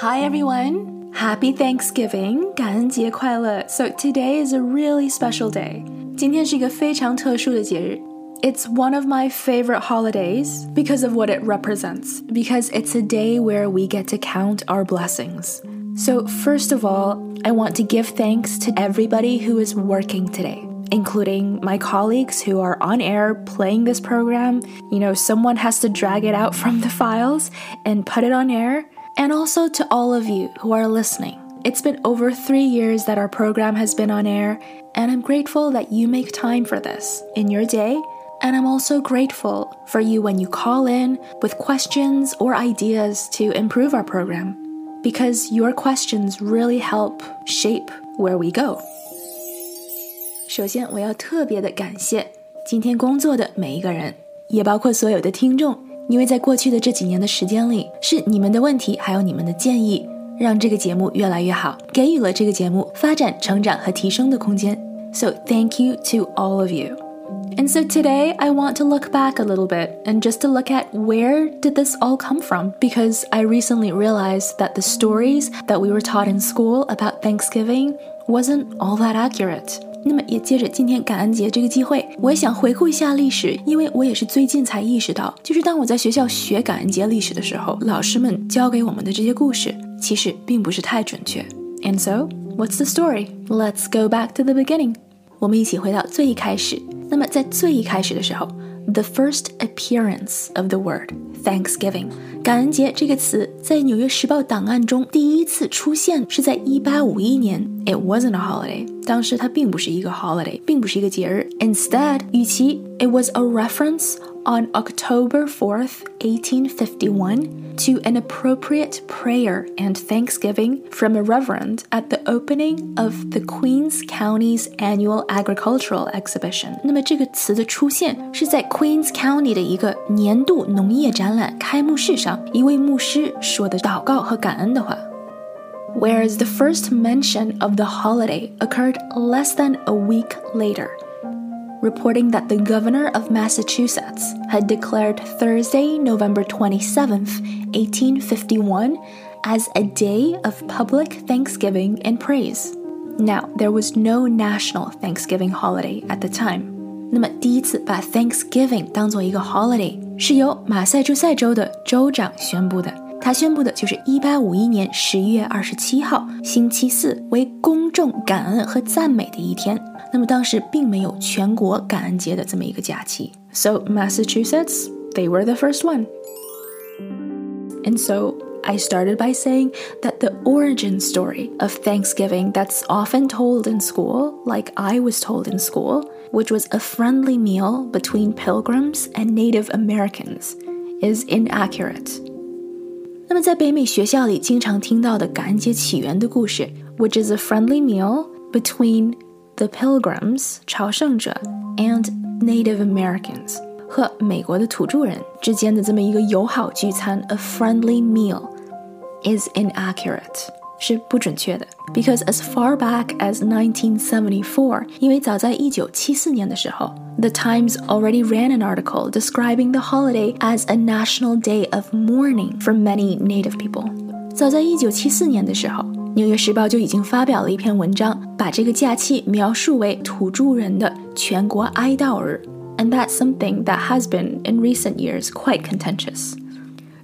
Hi everyone! Happy Thanksgiving! 感恩节快乐! So today is a really special day. 今天是一个非常特殊的节日。It's one of my favorite holidays because of what it represents, because it's a day where we get to count our blessings. So, first of all, I want to give thanks to everybody who is working today, including my colleagues who are on air playing this program. You know, someone has to drag it out from the files and put it on air and also to all of you who are listening. It's been over three years that our program has been on air, and I'm grateful that you make time for this in your day. And I'm also grateful for you when you call in with questions or ideas to improve our program, because your questions really help shape where we go. 首先，我要特别的感谢今天工作的每一个人，也包括所有的听众。 因为在过去的这几年的时间里，是你们的问题还有你们的建议，让这个节目越来越好，给予了这个节目发展、成长和提升的空间。So thank you to all of you. And so today I want to look back a little bit and just to look at where did this all come from because I recently realized that the stories that we were taught in school about Thanksgiving wasn't all that accurate. 那么也借着今天感恩节这个机会，我也想回顾一下历史，因为我也是最近才意识到，就是当我在学校学感恩节历史的时候，老师们教给我们的这些故事其实并不是太准确。And so, what's the story? Let's go back to the beginning. 我们一起回到最一开始。那么在最一开始的时候 ，the first appearance of the word Thanksgiving，感恩节这个词在《纽约时报》档案中第一次出现是在1851年。It wasn't a holiday，当时它并不是一个 holiday，并不是一个节日。Instead，与其 it was a reference on October 4th, 1851, to an appropriate prayer and thanksgiving from a reverend at the opening of the Queens County's annual agricultural exhibition。那么这个词的出现是在 Queens County 的一个年度农业展览开幕式上，一位牧师说的祷告和感恩的话。Whereas the first mention of the holiday occurred less than a week later reporting that the governor of Massachusetts had declared Thursday, November 27, 1851, as a day of public thanksgiving and praise. Now, there was no national Thanksgiving holiday at the time. 那么，第一次把 Thanksgiving 当做一个 holiday 是由马萨诸塞州的州长宣布的。他宣布的就是1851年11月27号星期四为公众感恩和赞美的一天。那么当时并没有全国感恩节的这么一个假期。So Massachusetts, they were the first one. And so I started by saying that the origin story of Thanksgiving that's often told in school, like I was told in school, which was a friendly meal between pilgrims and Native Americans, is inaccurate. 那么在北美学校里经常听到的感恩节起源的故事，which is a friendly meal between the Pilgrims 朝圣者 and Native Americans 和美国的土着人之间的这么一个友好聚餐，a friendly meal is inaccurate 是不准确的，because as far back as 1974，因为早在1974年的时候，The Times already ran an article describing the holiday as a national day of mourning for many Native people。早在1974年的时候。《纽约时报》就已经发表了一篇文章，把这个假期描述为土着人的全国哀悼日，and that's something that has been in recent years quite contentious.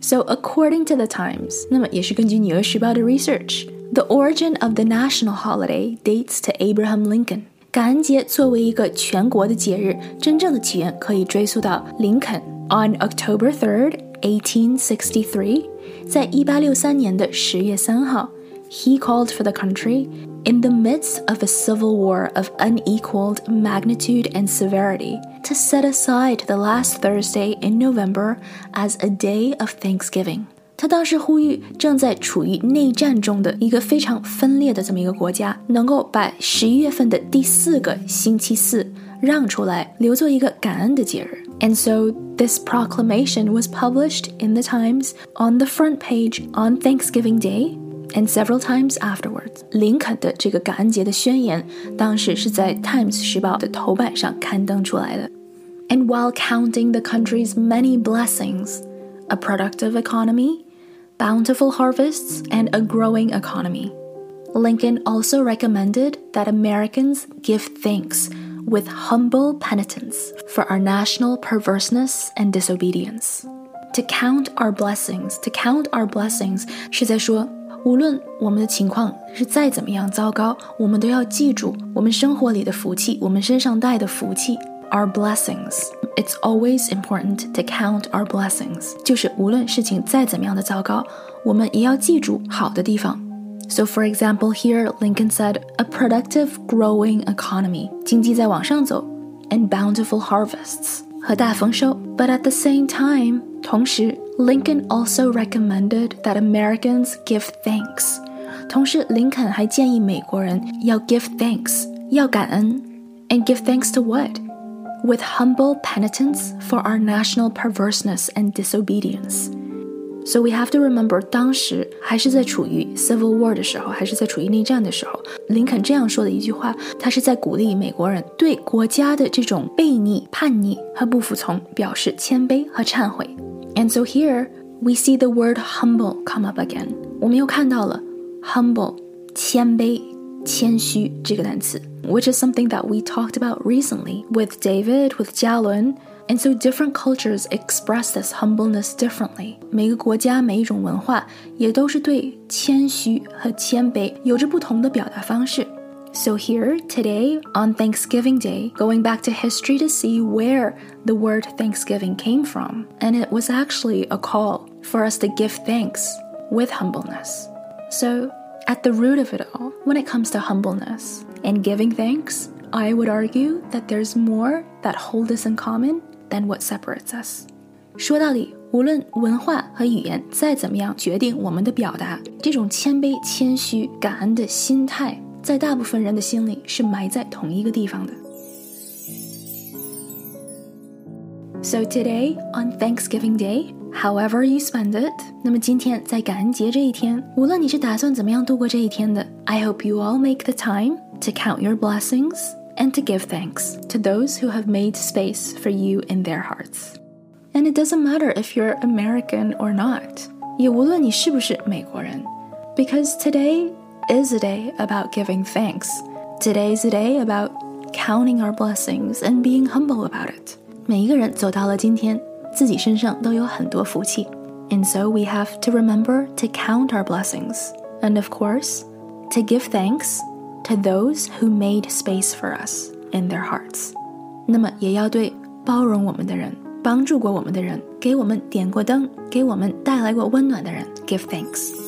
So according to the Times，那么也是根据《纽约时报》的 research，the origin of the national holiday dates to Abraham Lincoln。感恩节作为一个全国的节日，真正的起源可以追溯到林肯。On October 3rd, 1863，在一八六三年的十月三号。he called for the country in the midst of a civil war of unequaled magnitude and severity to set aside the last Thursday in November as a day of thanksgiving. 他当时呼吁正在处于内战中的一个非常分裂的这么一个国家，能够把十一月份的第四个星期四让出来，留作一个感恩的节日。And so this proclamation was published in the Times on the front page on Thanksgiving Day and several times afterwards，林肯的这个感恩节的宣言，当时是在《Times》时报的头版上刊登出来的。 And while counting the country's many blessings, a productive economy, bountiful harvests, and a growing economy. Lincoln also recommended that Americans give thanks with humble penitence for our national perverseness and disobedience. To count our blessings, to count our blessings 是在说，无论我们的情况是再怎么样糟糕，我们都要记住我们生活里的福气，我们身上带的福气。 Our blessings. It's always important to count our blessings. 就是无论事情再怎么样的糟糕，我们也要记住好的地方。So, for example, here Lincoln said, a productive, growing economy, 经济在往上走, and bountiful harvests, 和大丰收. But at the same time, 同时, Lincoln also recommended that Americans give thanks. 同时，林肯还建议美国人要 give thanks，要感恩，and give thanks to what? With humble penitence for our national perverseness and disobedience. So we have to remember，当时还是在处于 Civil War 的时候，还是在处于内战的时候，林肯这样说的一句话，他是在鼓励美国人对国家的这种悖逆、叛逆和不服从表示谦卑和忏悔。And so here we see the word humble come up again，我们又看到了 humble 谦卑、 谦虚这个单词，which is something that we talked about recently with David, with 嘉伦。and so different cultures express this humbleness differently. 每个国家每一种文化也都是对谦虚和谦卑有着不同的表达方式。So here today on Thanksgiving Day, going back to history to see where the word Thanksgiving came from, and it was actually a call for us to give thanks with humbleness. So at the root of it all, when it comes to humbleness and giving thanks, I would argue that there's more that hold us in common than what separates us。说到底，无论文化和语言再怎么样决定我们的表达，这种谦卑、谦虚、感恩的心态，在大部分人的心里是埋在同一个地方的。 So today on Thanksgiving Day, however you spend it，那么今天在感恩节这一天，无论你是打算怎么样度过这一天的，I hope you all make the time to count your blessings and to give thanks to those who have made space for you in their hearts. And it doesn't matter if you're American or not, because today is a day about giving thanks. Today is a day about counting our blessings and being humble about it. And so we have to remember to count our blessings. And of course, to give thanks to those who made space for us in their hearts。那么也要对包容我们的人、帮助过我们的人、给我们点过灯、给我们带来过温暖的人 give thanks。